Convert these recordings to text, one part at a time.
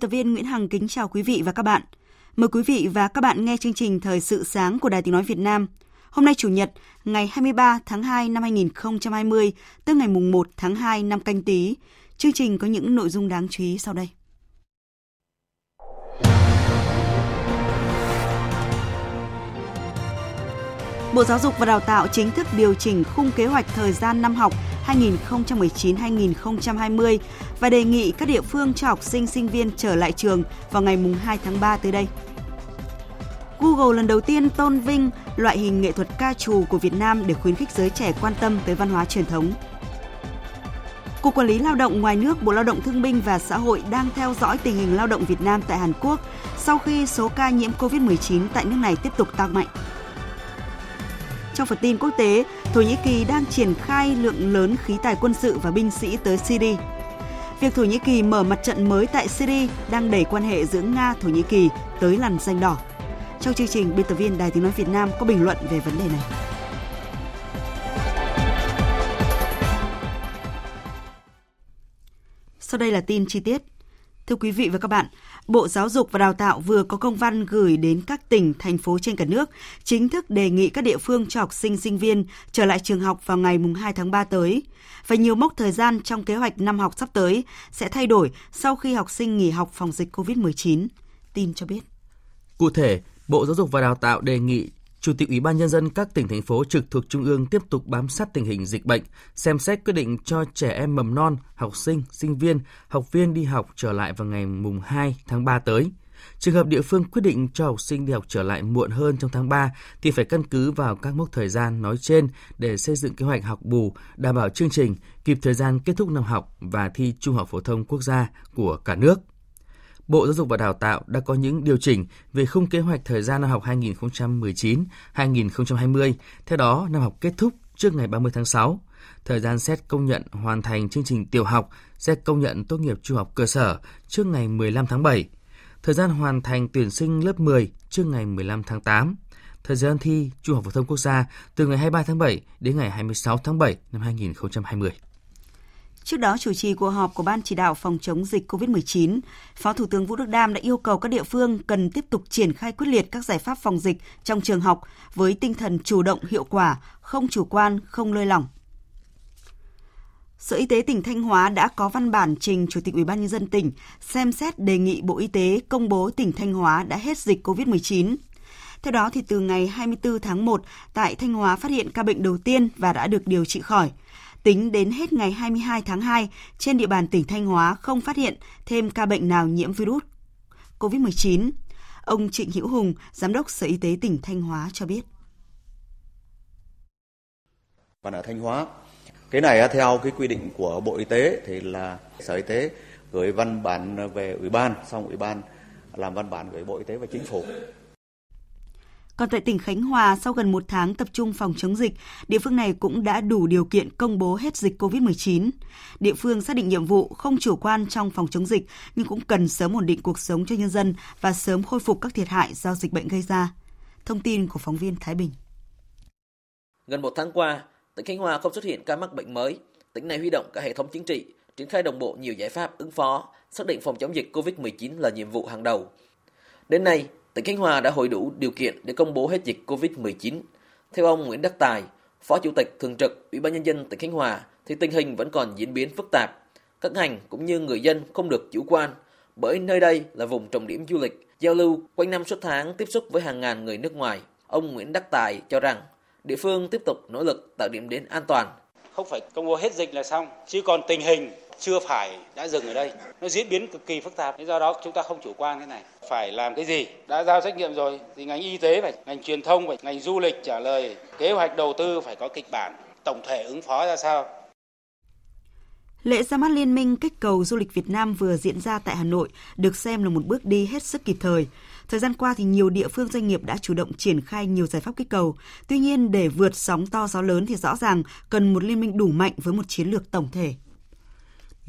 Tập viên Nguyễn Hằng kính chào quý vị và các bạn. Mời quý vị và các bạn nghe chương trình Thời sự sáng của Đài Tiếng Nói Việt Nam. Hôm nay Chủ nhật, ngày 23 tháng 2 năm 2020, tức ngày mùng 1 tháng 2 năm canh tí. Chương trình có những nội dung đáng chú ý sau đây. Bộ Giáo dục và Đào tạo chính thức điều chỉnh khung kế hoạch thời gian năm học 2019-2020 và đề nghị các địa phương cho học sinh sinh viên trở lại trường vào ngày 2 tháng 3 tới đây. Google lần đầu tiên tôn vinh loại hình nghệ thuật ca trù của Việt Nam để khuyến khích giới trẻ quan tâm tới văn hóa truyền thống. Cục Quản lý Lao động ngoài nước, Bộ Lao động Thương binh và Xã hội đang theo dõi tình hình lao động Việt Nam tại Hàn Quốc sau khi số ca nhiễm COVID-19 tại nước này tiếp tục tăng mạnh. Trong phần tin quốc tế, Thổ Nhĩ Kỳ đang triển khai lượng lớn khí tài quân sự và binh sĩ tới Syria. Việc Thổ Nhĩ Kỳ mở mặt trận mới tại Syria đang đẩy quan hệ giữa Nga Thổ Nhĩ Kỳ tới làn danh đỏ. Trong chương trình, biên tập viên Đài Tiếng nói Việt Nam có bình luận về vấn đề này. Sau đây là tin chi tiết. Thưa quý vị và các bạn, Bộ Giáo dục và Đào tạo vừa có công văn gửi đến các tỉnh, thành phố trên cả nước, chính thức đề nghị các địa phương cho học sinh, sinh viên trở lại trường học vào ngày 2 tháng 3 tới. Và nhiều mốc thời gian trong kế hoạch năm học sắp tới sẽ thay đổi sau khi học sinh nghỉ học phòng dịch COVID-19. Tin cho biết. Cụ thể, Bộ Giáo dục và Đào tạo đề nghị Chủ tịch Ủy ban Nhân dân các tỉnh, thành phố trực thuộc Trung ương tiếp tục bám sát tình hình dịch bệnh, xem xét quyết định cho trẻ em mầm non, học sinh, sinh viên, học viên đi học trở lại vào ngày mùng 2 tháng 3 tới. Trường hợp địa phương quyết định cho học sinh đi học trở lại muộn hơn trong tháng 3 thì phải căn cứ vào các mốc thời gian nói trên để xây dựng kế hoạch học bù, đảm bảo chương trình kịp thời gian kết thúc năm học và thi Trung học phổ thông quốc gia của cả nước. Bộ Giáo dục và Đào tạo đã có những điều chỉnh về khung kế hoạch thời gian năm học 2019-2020. Theo đó, năm học kết thúc trước ngày 30 tháng 6. Thời gian xét công nhận hoàn thành chương trình tiểu học, xét công nhận tốt nghiệp trung học cơ sở trước ngày 15 tháng 7. Thời gian hoàn thành tuyển sinh lớp 10 trước ngày 15 tháng 8. Thời gian thi Trung học phổ thông quốc gia từ ngày 23 tháng 7 đến ngày 26 tháng 7 năm 2020. Trước đó, chủ trì cuộc họp của Ban chỉ đạo phòng chống dịch COVID-19, Phó Thủ tướng Vũ Đức Đam đã yêu cầu các địa phương cần tiếp tục triển khai quyết liệt các giải pháp phòng dịch trong trường học với tinh thần chủ động hiệu quả, không chủ quan, không lơi lỏng. Sở Y tế tỉnh Thanh Hóa đã có văn bản trình Chủ tịch Ủy ban nhân dân tỉnh xem xét đề nghị Bộ Y tế công bố tỉnh Thanh Hóa đã hết dịch COVID-19. Theo đó thì từ ngày 24 tháng 1 tại Thanh Hóa phát hiện ca bệnh đầu tiên và đã được điều trị khỏi. Tính đến hết ngày 22 tháng 2, trên địa bàn tỉnh Thanh Hóa không phát hiện thêm ca bệnh nào nhiễm virus COVID-19. Ông Trịnh Hữu Hùng, Giám đốc Sở Y tế tỉnh Thanh Hóa cho biết. Còn ở Thanh Hóa, cái này theo cái quy định của Bộ Y tế thì là Sở Y tế gửi văn bản về Ủy ban, xong Ủy ban làm văn bản gửi Bộ Y tế và Chính phủ còn tại tỉnh Khánh Hòa, sau gần một tháng tập trung phòng chống dịch, địa phương này cũng đã đủ điều kiện công bố hết dịch COVID-19. Địa phương xác định nhiệm vụ không chủ quan trong phòng chống dịch, nhưng cũng cần sớm ổn định cuộc sống cho nhân dân và sớm khôi phục các thiệt hại do dịch bệnh gây ra. Thông tin của phóng viên Thái Bình. Gần một tháng qua, tỉnh Khánh Hòa không xuất hiện ca mắc bệnh mới. Tỉnh này huy động cả hệ thống chính trị, triển khai đồng bộ nhiều giải pháp ứng phó, xác định phòng chống dịch COVID-19 là nhiệm vụ hàng đầu. Đến nay, tỉnh Khánh Hòa đã hội đủ điều kiện để công bố hết dịch COVID-19. Theo ông Nguyễn Đắc Tài, Phó Chủ tịch Thường trực Ủy ban Nhân dân tỉnh Khánh Hòa, thì tình hình vẫn còn diễn biến phức tạp. Các ngành cũng như người dân không được chủ quan, bởi nơi đây là vùng trọng điểm du lịch, giao lưu quanh năm suốt tháng tiếp xúc với hàng ngàn người nước ngoài. Ông Nguyễn Đắc Tài cho rằng địa phương tiếp tục nỗ lực tạo điểm đến an toàn không phải công bố hết dịch là xong, chứ còn tình hình chưa phải đã dừng ở đây. Nó diễn biến cực kỳ phức tạp. Do đó chúng ta không chủ quan cái này. Phải làm cái gì? Đã giao trách nhiệm rồi thì ngành y tế phải, ngành truyền thông phải, ngành du lịch trả lời, kế hoạch đầu tư phải có kịch bản, tổng thể ứng phó ra sao. Lễ ra mắt Liên minh kích cầu du lịch Việt Nam vừa diễn ra tại Hà Nội được xem là một bước đi hết sức kịp thời. Thời gian qua thì nhiều địa phương doanh nghiệp đã chủ động triển khai nhiều giải pháp kích cầu. Tuy nhiên để vượt sóng to gió lớn thì rõ ràng cần một liên minh đủ mạnh với một chiến lược tổng thể.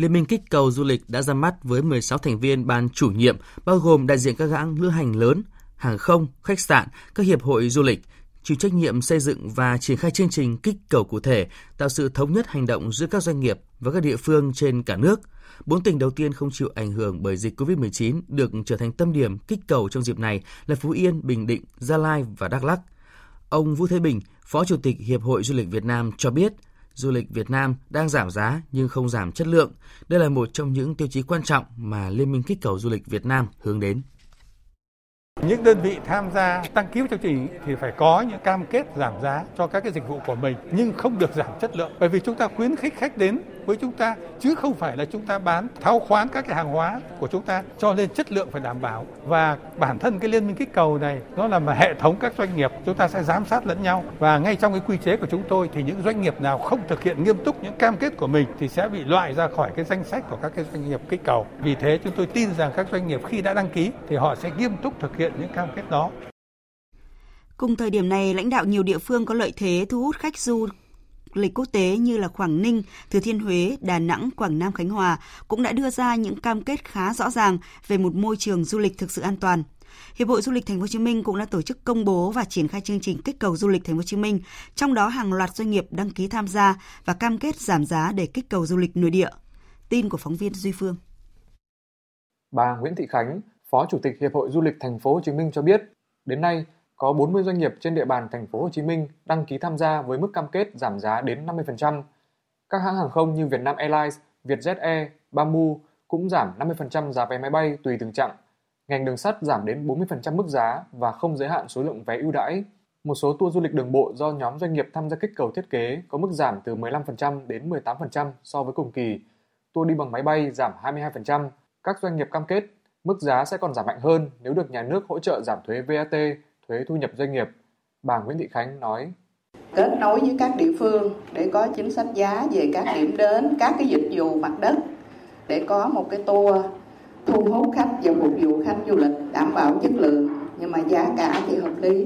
Liên minh kích cầu du lịch đã ra mắt với 16 thành viên ban chủ nhiệm, bao gồm đại diện các hãng lữ hành lớn, hàng không, khách sạn, các hiệp hội du lịch, chịu trách nhiệm xây dựng và triển khai chương trình kích cầu cụ thể, tạo sự thống nhất hành động giữa các doanh nghiệp và các địa phương trên cả nước. Bốn tỉnh đầu tiên không chịu ảnh hưởng bởi dịch COVID-19 được trở thành tâm điểm kích cầu trong dịp này là Phú Yên, Bình Định, Gia Lai và Đắk Lắk. Ông Vũ Thế Bình, Phó Chủ tịch Hiệp hội Du lịch Việt Nam cho biết, du lịch Việt Nam đang giảm giá nhưng không giảm chất lượng. Đây là một trong những tiêu chí quan trọng mà Liên minh kích cầu du lịch Việt Nam hướng đến. Những đơn vị tham gia đăng ký chương trình thì phải có những cam kết giảm giá cho các cái dịch vụ của mình, nhưng không được giảm chất lượng bởi vì chúng ta khuyến khích khách đến với chúng ta chứ không phải là chúng ta bán tháo khoán các cái hàng hóa của chúng ta cho nên chất lượng phải đảm bảo. Và bản thân cái liên minh kích cầu này nó là một hệ thống các doanh nghiệp chúng ta sẽ giám sát lẫn nhau. Và ngay trong cái quy chế của chúng tôi thì những doanh nghiệp nào không thực hiện nghiêm túc những cam kết của mình thì sẽ bị loại ra khỏi cái danh sách của các cái doanh nghiệp kích cầu. Vì thế chúng tôi tin rằng các doanh nghiệp khi đã đăng ký thì họ sẽ nghiêm túc thực hiện những cam kết đó. Cùng thời điểm này, lãnh đạo nhiều địa phương có lợi thế thu hút khách du lịch quốc tế như là Quảng Ninh, Thừa Thiên Huế, Đà Nẵng, Quảng Nam, Khánh Hòa cũng đã đưa ra những cam kết khá rõ ràng về một môi trường du lịch thực sự an toàn. Hiệp hội Du lịch Thành phố Hồ Chí Minh cũng đã tổ chức công bố và triển khai chương trình kích cầu du lịch Thành phố Hồ Chí Minh, trong đó hàng loạt doanh nghiệp đăng ký tham gia và cam kết giảm giá để kích cầu du lịch nội địa. Tin của phóng viên Duy Phương. Bà Nguyễn Thị Khánh, Phó Chủ tịch Hiệp hội Du lịch Thành phố Hồ Chí Minh cho biết, đến nay có 40 doanh nghiệp trên địa bàn thành phố Hồ Chí Minh đăng ký tham gia với mức cam kết giảm giá đến 50%. Các hãng hàng không như Vietnam Airlines, Vietjet Air, Bamboo cũng giảm 50% giá vé máy bay tùy từng chặng. Ngành đường sắt giảm đến 40% mức giá và không giới hạn số lượng vé ưu đãi. Một số tour du lịch đường bộ do nhóm doanh nghiệp tham gia kích cầu thiết kế có mức giảm từ 15% đến 18% so với cùng kỳ. Tour đi bằng máy bay giảm 22%. Các doanh nghiệp cam kết mức giá sẽ còn giảm mạnh hơn nếu được nhà nước hỗ trợ giảm thuế VAT thuế thu nhập doanh nghiệp. Bà Nguyễn Thị Khánh nói. Kết nối với các địa phương để có chính sách giá về các điểm đến, các cái dịch vụ mặt đất để có một cái tour thu hút khách và phục vụ khách du lịch đảm bảo chất lượng nhưng mà giá cả thì hợp lý.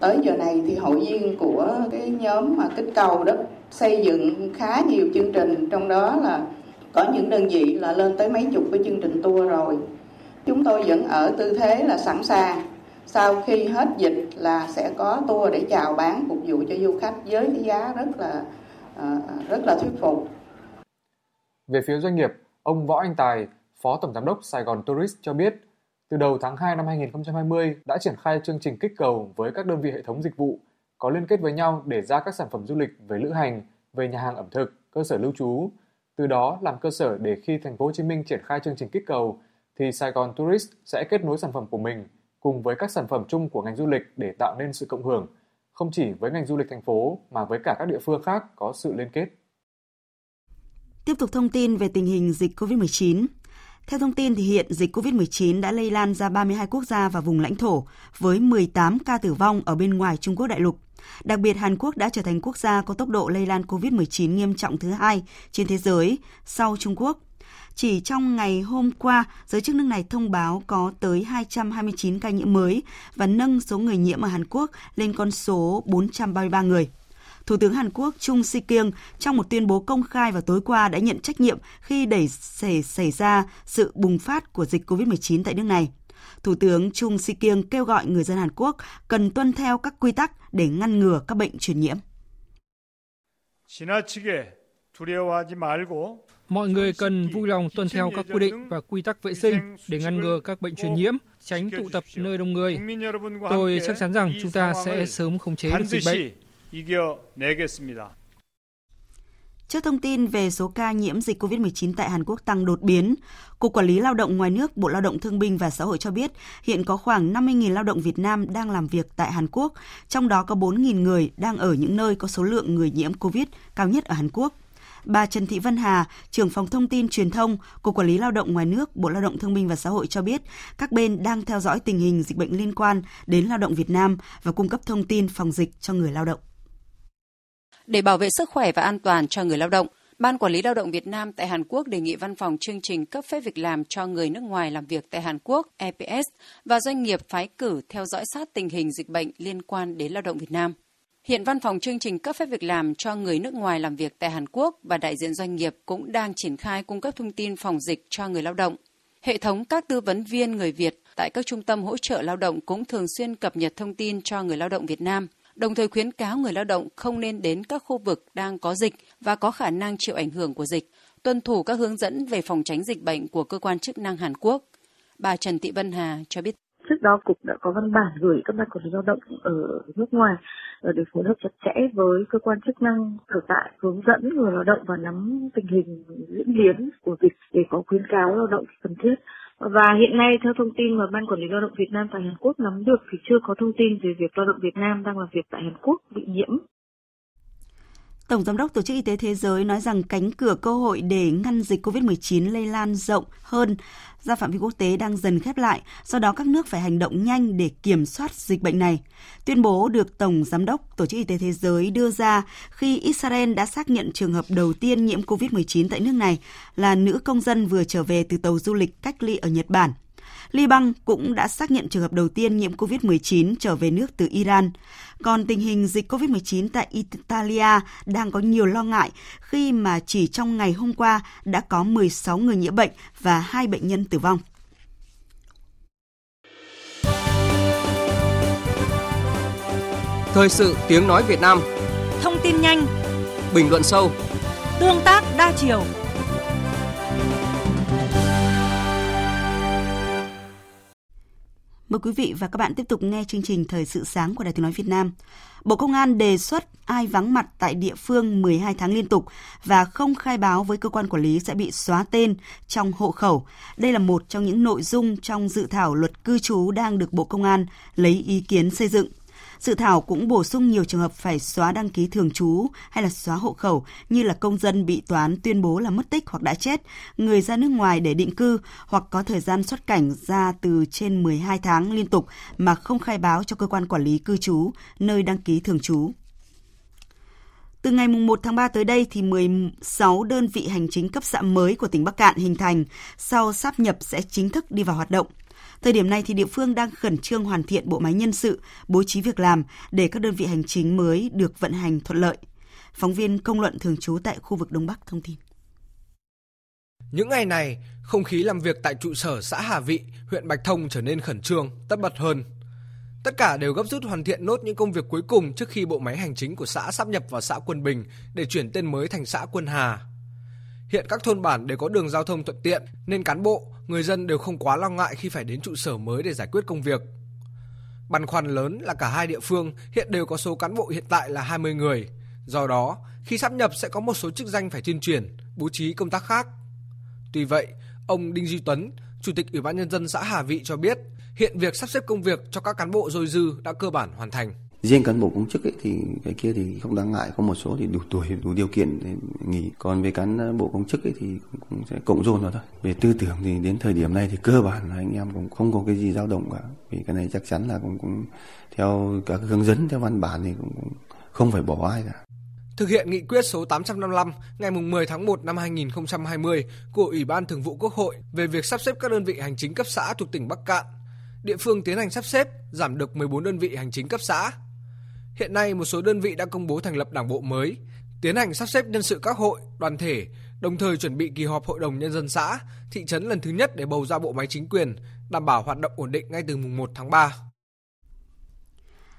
Tới giờ này thì hội viên của cái nhóm mà kích cầu đó xây dựng khá nhiều chương trình trong đó là có những đơn vị là lên tới mấy chục cái chương trình tour rồi. Chúng tôi vẫn ở tư thế là sẵn sàng sau khi hết dịch là sẽ có tour để chào bán phục vụ cho du khách với cái giá rất là ờ, rất là thuyết phục. Về phía doanh nghiệp, ông Võ Anh Tài, Phó Tổng Giám đốc Sài Gòn Tourist cho biết, từ đầu tháng 2 năm 2020 đã triển khai chương trình kích cầu với các đơn vị hệ thống dịch vụ có liên kết với nhau để ra các sản phẩm du lịch về lữ hành, về nhà hàng ẩm thực, cơ sở lưu trú. Từ đó làm cơ sở để khi thành phố Hồ Chí Minh triển khai chương trình kích cầu thì Sài Gòn Tourist sẽ kết nối sản phẩm của mình cùng với các sản phẩm chung của ngành du lịch để tạo nên sự cộng hưởng, không chỉ với ngành du lịch thành phố mà với cả các địa phương khác có sự liên kết. Tiếp tục thông tin về tình hình dịch COVID-19. Theo thông tin thì hiện dịch COVID-19 đã lây lan ra 32 quốc gia và vùng lãnh thổ với 18 ca tử vong ở bên ngoài Trung Quốc đại lục. Đặc biệt Hàn Quốc đã trở thành quốc gia có tốc độ lây lan COVID-19 nghiêm trọng thứ hai trên thế giới sau Trung Quốc chỉ trong ngày hôm qua, giới chức nước này thông báo có tới 229 ca nhiễm mới và nâng số người nhiễm ở Hàn Quốc lên con số 433 người. Thủ tướng Hàn Quốc Chung Si-kyung trong một tuyên bố công khai vào tối qua đã nhận trách nhiệm khi đẩy xảy, xảy ra sự bùng phát của dịch COVID-19 tại nước này. Thủ tướng Chung Si-kyung kêu gọi người dân Hàn Quốc cần tuân theo các quy tắc để ngăn ngừa các bệnh truyền nhiễm. 지나치게 두려워하지 말고 Mọi người cần vui lòng tuân theo các quy định và quy tắc vệ sinh để ngăn ngừa các bệnh truyền nhiễm, tránh tụ tập nơi đông người. Tôi chắc chắn rằng chúng ta sẽ sớm khống chế được dịch bệnh. Trước thông tin về số ca nhiễm dịch COVID-19 tại Hàn Quốc tăng đột biến, Cục Quản lý Lao động ngoài nước Bộ Lao động Thương binh và Xã hội cho biết hiện có khoảng 50.000 lao động Việt Nam đang làm việc tại Hàn Quốc, trong đó có 4.000 người đang ở những nơi có số lượng người nhiễm COVID cao nhất ở Hàn Quốc. Bà Trần Thị Vân Hà, trưởng phòng thông tin truyền thông, Cục Quản lý Lao động ngoài nước, Bộ Lao động Thương binh và Xã hội cho biết, các bên đang theo dõi tình hình dịch bệnh liên quan đến lao động Việt Nam và cung cấp thông tin phòng dịch cho người lao động. Để bảo vệ sức khỏe và an toàn cho người lao động, Ban Quản lý Lao động Việt Nam tại Hàn Quốc đề nghị văn phòng chương trình cấp phép việc làm cho người nước ngoài làm việc tại Hàn Quốc EPS và doanh nghiệp phái cử theo dõi sát tình hình dịch bệnh liên quan đến lao động Việt Nam. Hiện văn phòng chương trình cấp phép việc làm cho người nước ngoài làm việc tại Hàn Quốc và đại diện doanh nghiệp cũng đang triển khai cung cấp thông tin phòng dịch cho người lao động. Hệ thống các tư vấn viên người Việt tại các trung tâm hỗ trợ lao động cũng thường xuyên cập nhật thông tin cho người lao động Việt Nam, đồng thời khuyến cáo người lao động không nên đến các khu vực đang có dịch và có khả năng chịu ảnh hưởng của dịch, tuân thủ các hướng dẫn về phòng tránh dịch bệnh của cơ quan chức năng Hàn Quốc. Bà Trần Thị Vân Hà cho biết. Trước đó cục đã có văn bản gửi các ban quản lý lao động ở nước ngoài Ờ, để phối hợp chặt chẽ với cơ quan chức năng sở tại hướng dẫn người lao động và nắm tình hình diễn biến của dịch để có khuyến cáo lao động cần thiết. Và hiện nay, theo thông tin mà Ban Quản lý Lao động Việt Nam tại Hàn Quốc nắm được thì chưa có thông tin về việc lao động Việt Nam đang làm việc tại Hàn Quốc bị nhiễm Tổng Giám đốc Tổ chức Y tế Thế giới nói rằng cánh cửa cơ hội để ngăn dịch COVID-19 lây lan rộng hơn ra phạm vi quốc tế đang dần khép lại, do đó các nước phải hành động nhanh để kiểm soát dịch bệnh này. Tuyên bố được Tổng Giám đốc Tổ chức Y tế Thế giới đưa ra khi Israel đã xác nhận trường hợp đầu tiên nhiễm COVID-19 tại nước này là nữ công dân vừa trở về từ tàu du lịch cách ly ở Nhật Bản. Liban cũng đã xác nhận trường hợp đầu tiên nhiễm COVID-19 trở về nước từ Iran. Còn tình hình dịch COVID-19 tại Italia đang có nhiều lo ngại khi mà chỉ trong ngày hôm qua đã có 16 người nhiễm bệnh và hai bệnh nhân tử vong. Thời sự tiếng nói Việt Nam Thông tin nhanh Bình luận sâu Tương tác đa chiều Mời quý vị và các bạn tiếp tục nghe chương trình Thời sự sáng của Đài Tiếng Nói Việt Nam. Bộ Công an đề xuất ai vắng mặt tại địa phương 12 tháng liên tục và không khai báo với cơ quan quản lý sẽ bị xóa tên trong hộ khẩu. Đây là một trong những nội dung trong dự thảo luật cư trú đang được Bộ Công an lấy ý kiến xây dựng. Dự thảo cũng bổ sung nhiều trường hợp phải xóa đăng ký thường trú hay là xóa hộ khẩu như là công dân bị toán tuyên bố là mất tích hoặc đã chết, người ra nước ngoài để định cư hoặc có thời gian xuất cảnh ra từ trên 12 tháng liên tục mà không khai báo cho cơ quan quản lý cư trú nơi đăng ký thường trú. Từ ngày 1 tháng 3 tới đây thì 16 đơn vị hành chính cấp xã mới của tỉnh Bắc Cạn hình thành, sau sáp nhập sẽ chính thức đi vào hoạt động. Thời điểm này thì địa phương đang khẩn trương hoàn thiện bộ máy nhân sự, bố trí việc làm để các đơn vị hành chính mới được vận hành thuận lợi. Phóng viên công luận thường trú tại khu vực Đông Bắc thông tin. Những ngày này, không khí làm việc tại trụ sở xã Hà Vị, huyện Bạch Thông trở nên khẩn trương, tất bật hơn. Tất cả đều gấp rút hoàn thiện nốt những công việc cuối cùng trước khi bộ máy hành chính của xã sắp nhập vào xã Quân Bình để chuyển tên mới thành xã Quân Hà. Hiện các thôn bản đều có đường giao thông thuận tiện nên cán bộ, người dân đều không quá lo ngại khi phải đến trụ sở mới để giải quyết công việc. Băn khoăn lớn là cả hai địa phương hiện đều có số cán bộ hiện tại là 20 người. Do đó, khi sắp nhập sẽ có một số chức danh phải tuyên chuyển, bố trí công tác khác. Tuy vậy, ông Đinh Duy Tuấn, Chủ tịch Ủy ban nhân dân xã Hà Vị cho biết, hiện việc sắp xếp công việc cho các cán bộ dôi dư đã cơ bản hoàn thành riêng cán bộ công chức ấy, thì cái kia thì không đáng ngại có một số thì đủ tuổi đủ điều kiện để nghỉ. Còn về cán ờ, bộ công chức ấy thì cũng sẽ cộng dồn vào thôi. Về tư tưởng thì đến thời điểm này thì cơ bản là anh em cũng không có cái gì dao động cả. Vì cái này chắc chắn là cũng cũng theo các hướng dẫn theo văn bản thì cũng, cũng không phải bỏ ai cả. Thực hiện nghị quyết số 855 ngày 10 tháng 1 năm 2020 của Ủy ban Thường vụ Quốc hội về việc sắp xếp các đơn vị hành chính cấp xã thuộc tỉnh Bắc Cạn, địa phương tiến hành sắp xếp giảm được 14 đơn vị hành chính cấp xã. Hiện nay một số đơn vị đã công bố thành lập đảng bộ mới, tiến hành sắp xếp nhân sự các hội, đoàn thể, đồng thời chuẩn bị kỳ họp Hội đồng Nhân dân xã, thị trấn lần thứ nhất để bầu ra bộ máy chính quyền, đảm bảo hoạt động ổn định ngay từ mùng 1 tháng 3.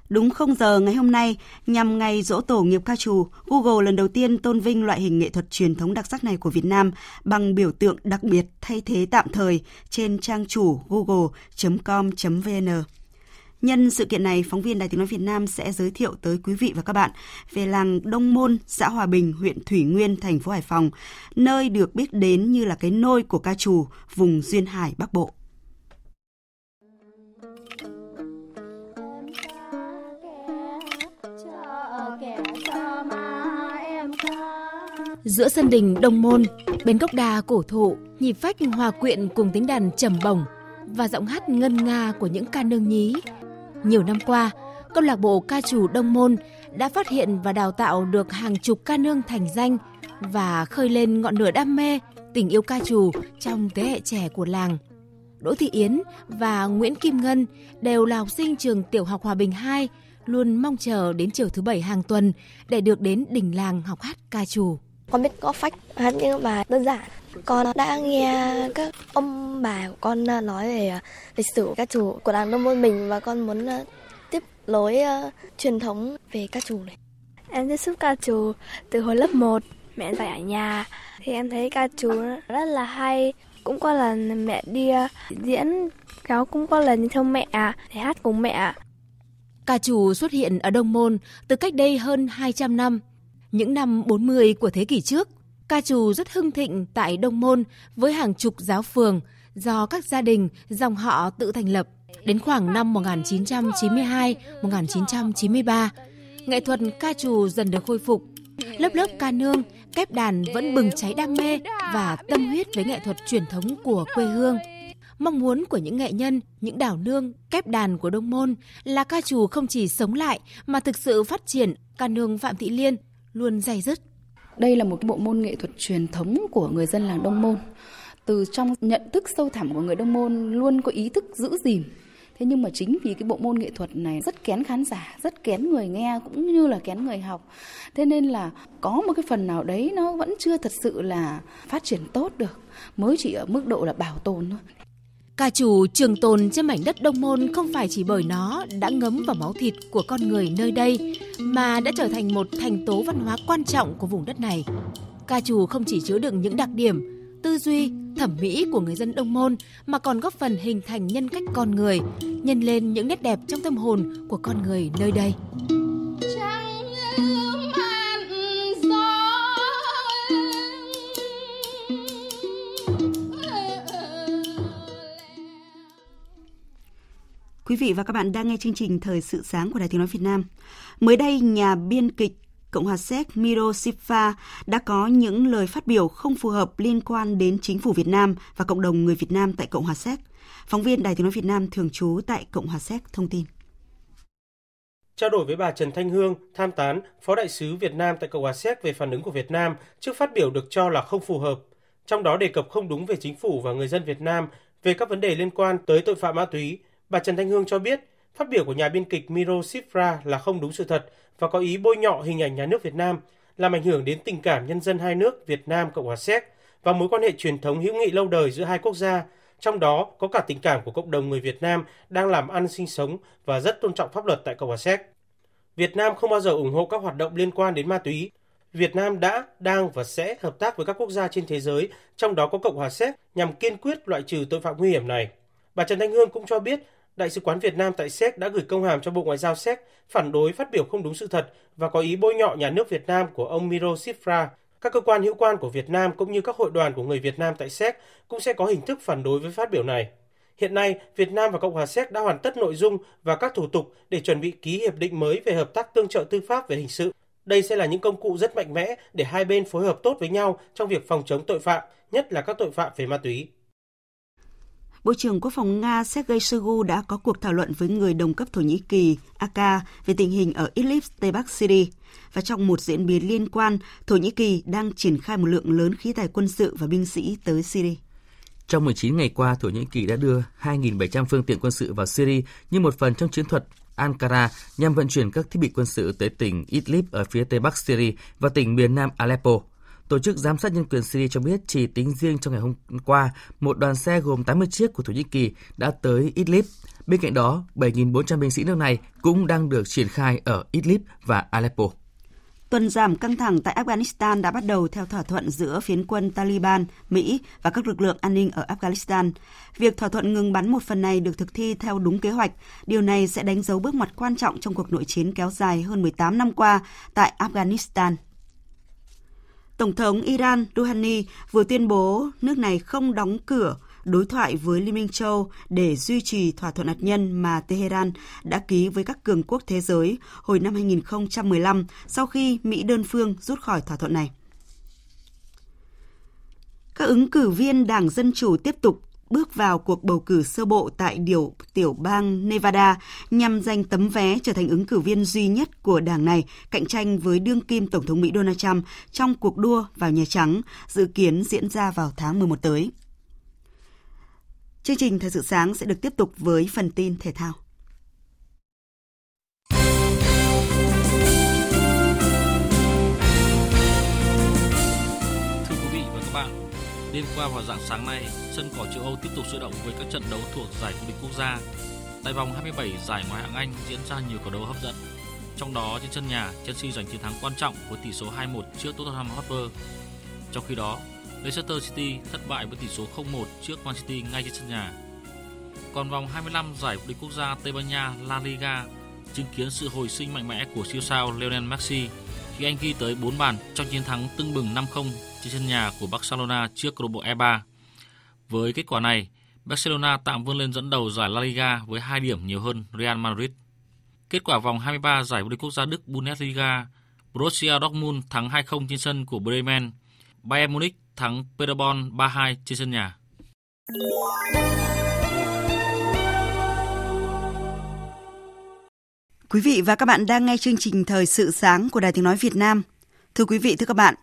Đúng 0 giờ ngày hôm nay, nhằm ngày dỗ tổ nghiệp ca trù, Google lần đầu tiên tôn vinh loại hình nghệ thuật truyền thống đặc sắc này của Việt Nam bằng biểu tượng đặc biệt thay thế tạm thời trên trang chủ google.com.vn. Nhân sự kiện này, phóng viên Đài Tiếng Nói Việt Nam sẽ giới thiệu tới quý vị và các bạn về làng Đông Môn, xã Hòa Bình, huyện Thủy Nguyên, thành phố Hải Phòng, nơi được biết đến như là cái nôi của ca trù vùng Duyên Hải Bắc Bộ. Giữa sân đình Đông Môn, bên gốc đà cổ thụ, nhịp phách hòa quyện cùng tiếng đàn trầm bổng và giọng hát ngân nga của những ca nương nhí. Nhiều năm qua, câu lạc bộ ca trù Đông Môn đã phát hiện và đào tạo được hàng chục ca nương thành danh và khơi lên ngọn lửa đam mê, tình yêu ca trù trong thế hệ trẻ của làng. Đỗ Thị Yến và Nguyễn Kim Ngân đều là học sinh trường tiểu học Hòa Bình 2, luôn mong chờ đến chiều thứ bảy hàng tuần để được đến đỉnh làng học hát ca trù. Con biết có phách, hát những bài đơn giản. Con đã nghe các ông bà của con nói về à, lịch sử ca trù của làng Đông Môn mình và con muốn à, tiếp nối uh, truyền thống về ca trù này. Em tiếp xúc ca trù từ hồi lớp 1, mẹ dạy ở nhà thì em thấy ca trù rất là hay. Cũng có lần mẹ đi diễn, cháu cũng có lần đi theo mẹ để hát cùng mẹ. Ca trù xuất hiện ở Đông Môn từ cách đây hơn 200 năm. Những năm 40 của thế kỷ trước, ca trù rất hưng thịnh tại Đông Môn với hàng chục giáo phường do các gia đình, dòng họ tự thành lập. Đến khoảng năm 1992-1993, nghệ thuật ca trù dần được khôi phục. Lớp lớp ca nương, kép đàn vẫn bừng cháy đam mê và tâm huyết với nghệ thuật truyền thống của quê hương. Mong muốn của những nghệ nhân, những đảo nương, kép đàn của Đông Môn là ca trù không chỉ sống lại mà thực sự phát triển. Ca nương Phạm Thị Liên luôn dày dứt. Đây là một bộ môn nghệ thuật truyền thống của người dân làng Đông Môn. Từ trong nhận thức sâu thẳm của người Đông Môn luôn có ý thức giữ gìn. Thế nhưng mà chính vì cái bộ môn nghệ thuật này rất kén khán giả, rất kén người nghe cũng như là kén người học. Thế nên là có một cái phần nào đấy nó vẫn chưa thật sự là phát triển tốt được, mới chỉ ở mức độ là bảo tồn thôi. Ca trù trường tồn trên mảnh đất Đông Môn không phải chỉ bởi nó đã ngấm vào máu thịt của con người nơi đây, mà đã trở thành một thành tố văn hóa quan trọng của vùng đất này. Ca trù không chỉ chứa đựng những đặc điểm, tư duy, thẩm mỹ của người dân Đông Môn mà còn góp phần hình thành nhân cách con người, nhân lên những nét đẹp trong tâm hồn của con người nơi đây. Quý vị và các bạn đang nghe chương trình Thời sự sáng của Đài Tiếng Nói Việt Nam. Mới đây, nhà biên kịch Cộng hòa Séc Miro Sifa đã có những lời phát biểu không phù hợp liên quan đến chính phủ Việt Nam và cộng đồng người Việt Nam tại Cộng hòa Séc. Phóng viên Đài Tiếng Nói Việt Nam thường trú tại Cộng hòa Séc thông tin. Trao đổi với bà Trần Thanh Hương, tham tán, Phó Đại sứ Việt Nam tại Cộng hòa Séc về phản ứng của Việt Nam trước phát biểu được cho là không phù hợp, trong đó đề cập không đúng về chính phủ và người dân Việt Nam về các vấn đề liên quan tới tội phạm ma túy, Bà Trần Thanh Hương cho biết, phát biểu của nhà biên kịch Miro Sifra là không đúng sự thật và có ý bôi nhọ hình ảnh nhà nước Việt Nam, làm ảnh hưởng đến tình cảm nhân dân hai nước Việt Nam Cộng hòa Séc và mối quan hệ truyền thống hữu nghị lâu đời giữa hai quốc gia, trong đó có cả tình cảm của cộng đồng người Việt Nam đang làm ăn sinh sống và rất tôn trọng pháp luật tại Cộng hòa Séc. Việt Nam không bao giờ ủng hộ các hoạt động liên quan đến ma túy. Việt Nam đã, đang và sẽ hợp tác với các quốc gia trên thế giới, trong đó có Cộng hòa Séc, nhằm kiên quyết loại trừ tội phạm nguy hiểm này. Bà Trần Thanh Hương cũng cho biết Đại sứ quán Việt Nam tại Séc đã gửi công hàm cho Bộ Ngoại giao Séc phản đối phát biểu không đúng sự thật và có ý bôi nhọ nhà nước Việt Nam của ông Miro Sifra. Các cơ quan hữu quan của Việt Nam cũng như các hội đoàn của người Việt Nam tại Séc cũng sẽ có hình thức phản đối với phát biểu này. Hiện nay, Việt Nam và Cộng hòa Séc đã hoàn tất nội dung và các thủ tục để chuẩn bị ký hiệp định mới về hợp tác tương trợ tư pháp về hình sự. Đây sẽ là những công cụ rất mạnh mẽ để hai bên phối hợp tốt với nhau trong việc phòng chống tội phạm, nhất là các tội phạm về ma túy. Bộ trưởng Quốc phòng Nga Sergei Shoigu đã có cuộc thảo luận với người đồng cấp Thổ Nhĩ Kỳ AK về tình hình ở Idlib, Tây Bắc Syria. Và trong một diễn biến liên quan, Thổ Nhĩ Kỳ đang triển khai một lượng lớn khí tài quân sự và binh sĩ tới Syria. Trong 19 ngày qua, Thổ Nhĩ Kỳ đã đưa 2.700 phương tiện quân sự vào Syria như một phần trong chiến thuật Ankara nhằm vận chuyển các thiết bị quân sự tới tỉnh Idlib ở phía tây bắc Syria và tỉnh miền nam Aleppo. Tổ chức Giám sát Nhân quyền Syria cho biết chỉ tính riêng trong ngày hôm qua, một đoàn xe gồm 80 chiếc của Thổ Nhĩ Kỳ đã tới Idlib. Bên cạnh đó, 7.400 binh sĩ nước này cũng đang được triển khai ở Idlib và Aleppo. Tuần giảm căng thẳng tại Afghanistan đã bắt đầu theo thỏa thuận giữa phiến quân Taliban, Mỹ và các lực lượng an ninh ở Afghanistan. Việc thỏa thuận ngừng bắn một phần này được thực thi theo đúng kế hoạch. Điều này sẽ đánh dấu bước ngoặt quan trọng trong cuộc nội chiến kéo dài hơn 18 năm qua tại Afghanistan. Tổng thống Iran Rouhani vừa tuyên bố nước này không đóng cửa đối thoại với Liên minh châu để duy trì thỏa thuận hạt nhân mà Tehran đã ký với các cường quốc thế giới hồi năm 2015 sau khi Mỹ đơn phương rút khỏi thỏa thuận này. Các ứng cử viên Đảng Dân Chủ tiếp tục bước vào cuộc bầu cử sơ bộ tại điều tiểu bang Nevada nhằm giành tấm vé trở thành ứng cử viên duy nhất của đảng này, cạnh tranh với đương kim Tổng thống Mỹ Donald Trump trong cuộc đua vào Nhà Trắng, dự kiến diễn ra vào tháng 11 tới. Chương trình Thời sự sáng sẽ được tiếp tục với phần tin thể thao. Đêm qua vào dạng sáng nay, sân cỏ châu Âu tiếp tục sôi động với các trận đấu thuộc giải vô địch quốc gia. Tại vòng 27 giải ngoại hạng Anh diễn ra nhiều cuộc đấu hấp dẫn. Trong đó trên sân nhà, Chelsea giành chiến thắng quan trọng với tỷ số 2-1 trước Tottenham Hotspur. Trong khi đó, Leicester City thất bại với tỷ số 0-1 trước Man City ngay trên sân nhà. Còn vòng 25 giải vô địch quốc gia Tây Ban Nha La Liga chứng kiến sự hồi sinh mạnh mẽ của siêu sao Lionel Messi khi anh ghi tới 4 bàn trong chiến thắng tưng bừng 5-0 trên sân nhà của Barcelona trước câu lạc bộ E3. Với kết quả này, Barcelona tạm vươn lên dẫn đầu giải La Liga với 2 điểm nhiều hơn Real Madrid. Kết quả vòng 23 giải vô địch quốc gia Đức Bundesliga, Borussia Dortmund thắng 2-0 trên sân của Bremen, Bayern Munich thắng Paderborn 3-2 trên sân nhà. Quý vị và các bạn đang nghe chương trình Thời sự sáng của Đài Tiếng Nói Việt Nam. Thưa quý vị, thưa các bạn,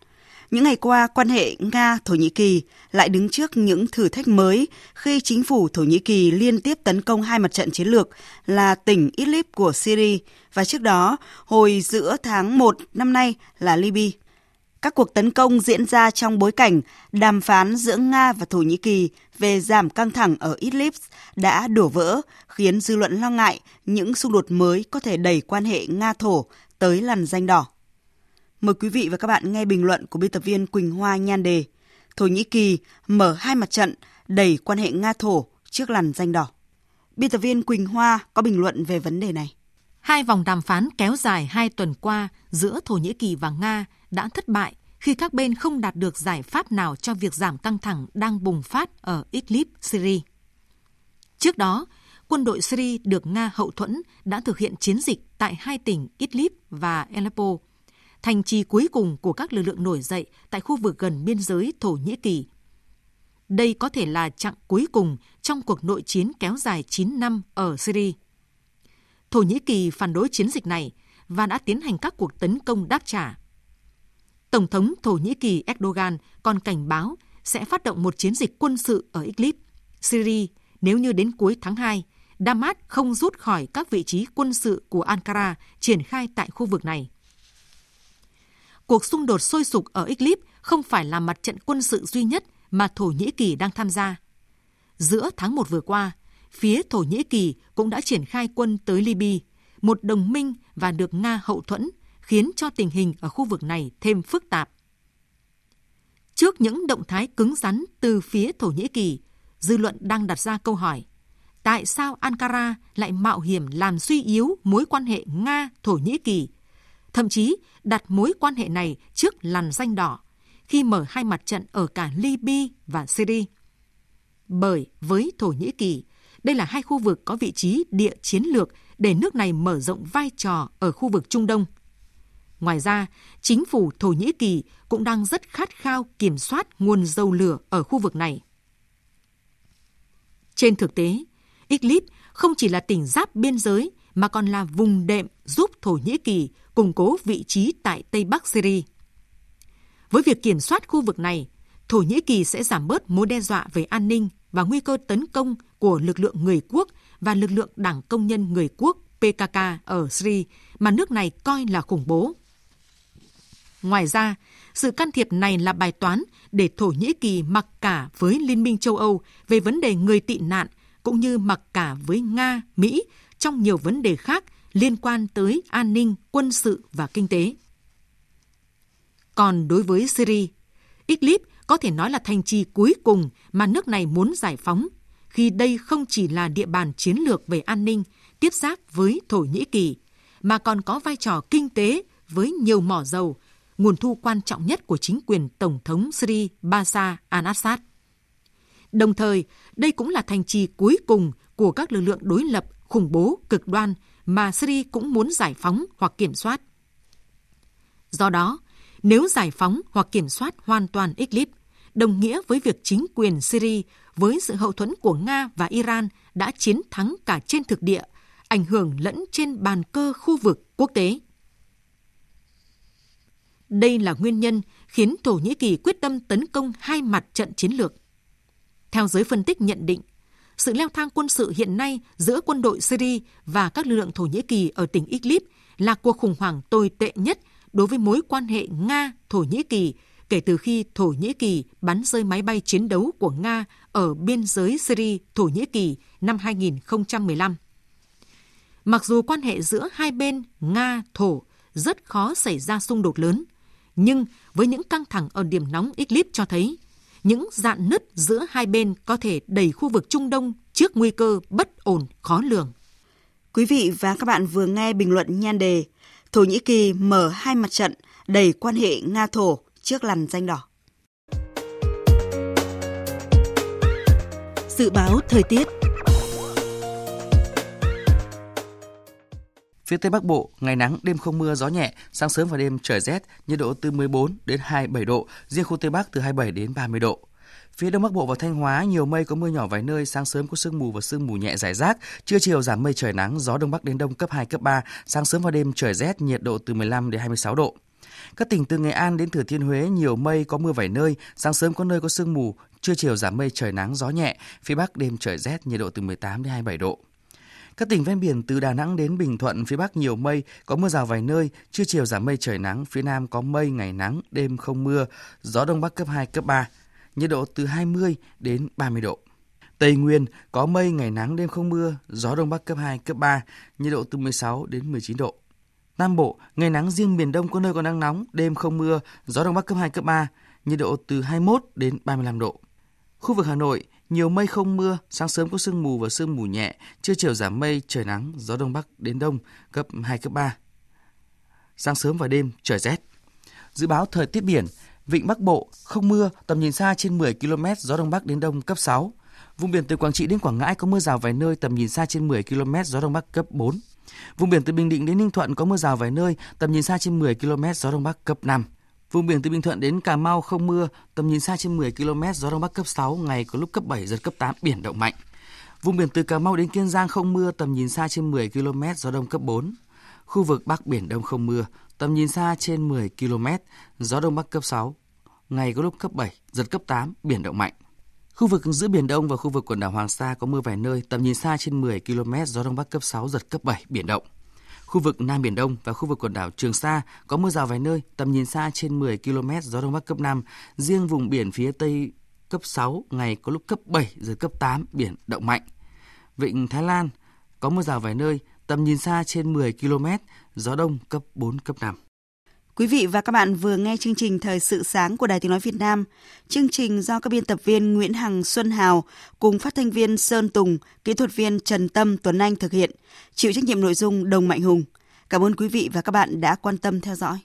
những ngày qua, quan hệ Nga-Thổ Nhĩ Kỳ lại đứng trước những thử thách mới khi chính phủ Thổ Nhĩ Kỳ liên tiếp tấn công hai mặt trận chiến lược là tỉnh Idlib của Syria và trước đó, hồi giữa tháng 1 năm nay là Libya. Các cuộc tấn công diễn ra trong bối cảnh đàm phán giữa Nga và Thổ Nhĩ Kỳ về giảm căng thẳng ở Idlib đã đổ vỡ, khiến dư luận lo ngại những xung đột mới có thể đẩy quan hệ Nga-Thổ tới làn danh đỏ. Mời quý vị và các bạn nghe bình luận của biên tập viên Quỳnh Hoa nhan đề Thổ Nhĩ Kỳ mở hai mặt trận đẩy quan hệ Nga-Thổ trước làn danh đỏ. Biên tập viên Quỳnh Hoa có bình luận về vấn đề này. Hai vòng đàm phán kéo dài hai tuần qua giữa Thổ Nhĩ Kỳ và Nga đã thất bại khi các bên không đạt được giải pháp nào cho việc giảm căng thẳng đang bùng phát ở Idlib, Syria. Trước đó, quân đội Syria được Nga hậu thuẫn đã thực hiện chiến dịch tại hai tỉnh Idlib và Aleppo, thành trì cuối cùng của các lực lượng nổi dậy tại khu vực gần biên giới Thổ Nhĩ Kỳ. Đây có thể là chặng cuối cùng trong cuộc nội chiến kéo dài 9 năm ở Syria. Thổ Nhĩ Kỳ phản đối chiến dịch này và đã tiến hành các cuộc tấn công đáp trả. Tổng thống Thổ Nhĩ Kỳ Erdogan còn cảnh báo sẽ phát động một chiến dịch quân sự ở Idlib, Syria nếu như đến cuối tháng 2, Damas không rút khỏi các vị trí quân sự của Ankara triển khai tại khu vực này. Cuộc xung đột sôi sục ở Idlib không phải là mặt trận quân sự duy nhất mà Thổ Nhĩ Kỳ đang tham gia. Giữa tháng 1 vừa qua, phía Thổ Nhĩ Kỳ cũng đã triển khai quân tới Libya, một đồng minh và được Nga hậu thuẫn, khiến cho tình hình ở khu vực này thêm phức tạp. Trước những động thái cứng rắn từ phía Thổ Nhĩ Kỳ, dư luận đang đặt ra câu hỏi tại sao Ankara lại mạo hiểm làm suy yếu mối quan hệ Nga-Thổ Nhĩ Kỳ, thậm chí đặt mối quan hệ này trước làn danh đỏ khi mở hai mặt trận ở cả Libya và Syria. Bởi với Thổ Nhĩ Kỳ, đây là hai khu vực có vị trí địa chiến lược để nước này mở rộng vai trò ở khu vực Trung Đông. Ngoài ra, chính phủ Thổ Nhĩ Kỳ cũng đang rất khát khao kiểm soát nguồn dầu lửa ở khu vực này. Trên thực tế, Idlib không chỉ là tỉnh giáp biên giới mà còn là vùng đệm giúp Thổ Nhĩ Kỳ củng cố vị trí tại Tây Bắc Syria. Với việc kiểm soát khu vực này, Thổ Nhĩ Kỳ sẽ giảm bớt mối đe dọa về an ninh và nguy cơ tấn công của lực lượng người quốc và lực lượng Đảng Công nhân Người Quốc PKK ở Syria mà nước này coi là khủng bố. Ngoài ra, sự can thiệp này là bài toán để Thổ Nhĩ Kỳ mặc cả với Liên minh châu Âu về vấn đề người tị nạn cũng như mặc cả với Nga, Mỹ trong nhiều vấn đề khác liên quan tới an ninh, quân sự và kinh tế. Còn đối với Syria, Idlib có thể nói là thành trì cuối cùng mà nước này muốn giải phóng, khi đây không chỉ là địa bàn chiến lược về an ninh tiếp giáp với Thổ Nhĩ Kỳ, mà còn có vai trò kinh tế với nhiều mỏ dầu, nguồn thu quan trọng nhất của chính quyền Tổng thống Syria Bashar al-Assad. Đồng thời, đây cũng là thành trì cuối cùng của các lực lượng đối lập khủng bố cực đoan mà Syria cũng muốn giải phóng hoặc kiểm soát. Do đó, nếu giải phóng hoặc kiểm soát hoàn toàn Idlib, đồng nghĩa với việc chính quyền Syria với sự hậu thuẫn của Nga và Iran đã chiến thắng cả trên thực địa, ảnh hưởng lẫn trên bàn cơ khu vực quốc tế. Đây là nguyên nhân khiến Thổ Nhĩ Kỳ quyết tâm tấn công hai mặt trận chiến lược. Theo giới phân tích nhận định, sự leo thang quân sự hiện nay giữa quân đội Syria và các lực lượng Thổ Nhĩ Kỳ ở tỉnh Idlib là cuộc khủng hoảng tồi tệ nhất đối với mối quan hệ Nga-Thổ Nhĩ Kỳ kể từ khi Thổ Nhĩ Kỳ bắn rơi máy bay chiến đấu của Nga ở biên giới Syria-Thổ Nhĩ Kỳ năm 2015. Mặc dù quan hệ giữa hai bên Nga-Thổ rất khó xảy ra xung đột lớn, nhưng với những căng thẳng ở điểm nóng Idlib cho thấy những dạn nứt giữa hai bên có thể đẩy khu vực Trung Đông trước nguy cơ bất ổn khó lường. Quý vị và các bạn vừa nghe bình luận nhan đề Thổ Nhĩ Kỳ mở hai mặt trận đẩy quan hệ Nga-Thổ trước lằn danh đỏ. Dự báo thời tiết Phía Tây Bắc Bộ, ngày nắng, đêm không mưa, gió nhẹ, sáng sớm và đêm trời rét, nhiệt độ từ 14 đến 27 độ, riêng khu Tây Bắc từ 27 đến 30 độ. Phía Đông Bắc Bộ và Thanh Hóa nhiều mây có mưa nhỏ vài nơi, sáng sớm có sương mù và sương mù nhẹ rải rác, trưa chiều giảm mây trời nắng, gió đông bắc đến đông cấp 2 cấp 3, sáng sớm và đêm trời rét, nhiệt độ từ 15 đến 26 độ. Các tỉnh từ Nghệ An đến Thừa Thiên Huế nhiều mây có mưa vài nơi, sáng sớm có nơi có sương mù, trưa chiều giảm mây trời nắng gió nhẹ, phía Bắc đêm trời rét, nhiệt độ từ 18 đến 27 độ. Các tỉnh ven biển từ Đà Nẵng đến Bình Thuận, phía Bắc nhiều mây, có mưa rào vài nơi, trưa chiều giảm mây trời nắng, phía Nam có mây, ngày nắng, đêm không mưa, gió Đông Bắc cấp 2, cấp 3, nhiệt độ từ 20 đến 30 độ. Tây Nguyên có mây, ngày nắng, đêm không mưa, gió Đông Bắc cấp 2, cấp 3, nhiệt độ từ 16 đến 19 độ. Nam Bộ, ngày nắng riêng miền Đông có nơi có nắng nóng, đêm không mưa, gió Đông Bắc cấp 2, cấp 3, nhiệt độ từ 21 đến 35 độ. Khu vực Hà Nội, nhiều mây không mưa, sáng sớm có sương mù và sương mù nhẹ, trưa chiều giảm mây, trời nắng, gió Đông Bắc đến Đông cấp 2, cấp 3. Sáng sớm và đêm trời rét. Dự báo thời tiết biển, Vịnh Bắc Bộ không mưa, tầm nhìn xa trên 10 km, gió Đông Bắc đến Đông cấp 6. Vùng biển từ Quảng Trị đến Quảng Ngãi có mưa rào vài nơi, tầm nhìn xa trên 10 km, gió Đông Bắc cấp 4. Vùng biển từ Bình Định đến Ninh Thuận có mưa rào vài nơi, tầm nhìn xa trên 10 km, gió Đông Bắc cấp 5. Vùng biển từ Bình Thuận đến Cà Mau không mưa, tầm nhìn xa trên 10 km, gió Đông Bắc cấp 6, ngày có lúc cấp 7, giật cấp 8, biển động mạnh. Vùng biển từ Cà Mau đến Kiên Giang không mưa, tầm nhìn xa trên 10 km, gió Đông cấp 4. Khu vực Bắc Biển Đông không mưa, tầm nhìn xa trên 10 km, gió Đông Bắc cấp 6, ngày có lúc cấp 7, giật cấp 8, biển động mạnh. Khu vực giữa Biển Đông và khu vực quần đảo Hoàng Sa có mưa vài nơi, tầm nhìn xa trên 10 km, gió Đông Bắc cấp 6, giật cấp 7, biển động. Khu vực Nam Biển Đông và khu vực quần đảo Trường Sa có mưa rào vài nơi, tầm nhìn xa trên 10 km, gió Đông Bắc cấp 5. Riêng vùng biển phía Tây cấp 6, ngày có lúc cấp 7, giờ cấp 8, biển động mạnh. Vịnh Thái Lan có mưa rào vài nơi, tầm nhìn xa trên 10 km, gió Đông cấp 4, cấp 5. Quý vị và các bạn vừa nghe chương trình Thời sự sáng của Đài Tiếng Nói Việt Nam. Chương trình do các biên tập viên Nguyễn Hằng Xuân Hào cùng phát thanh viên Sơn Tùng, kỹ thuật viên Trần Tâm Tuấn Anh thực hiện. Chịu trách nhiệm nội dung Đồng Mạnh Hùng. Cảm ơn quý vị và các bạn đã quan tâm theo dõi.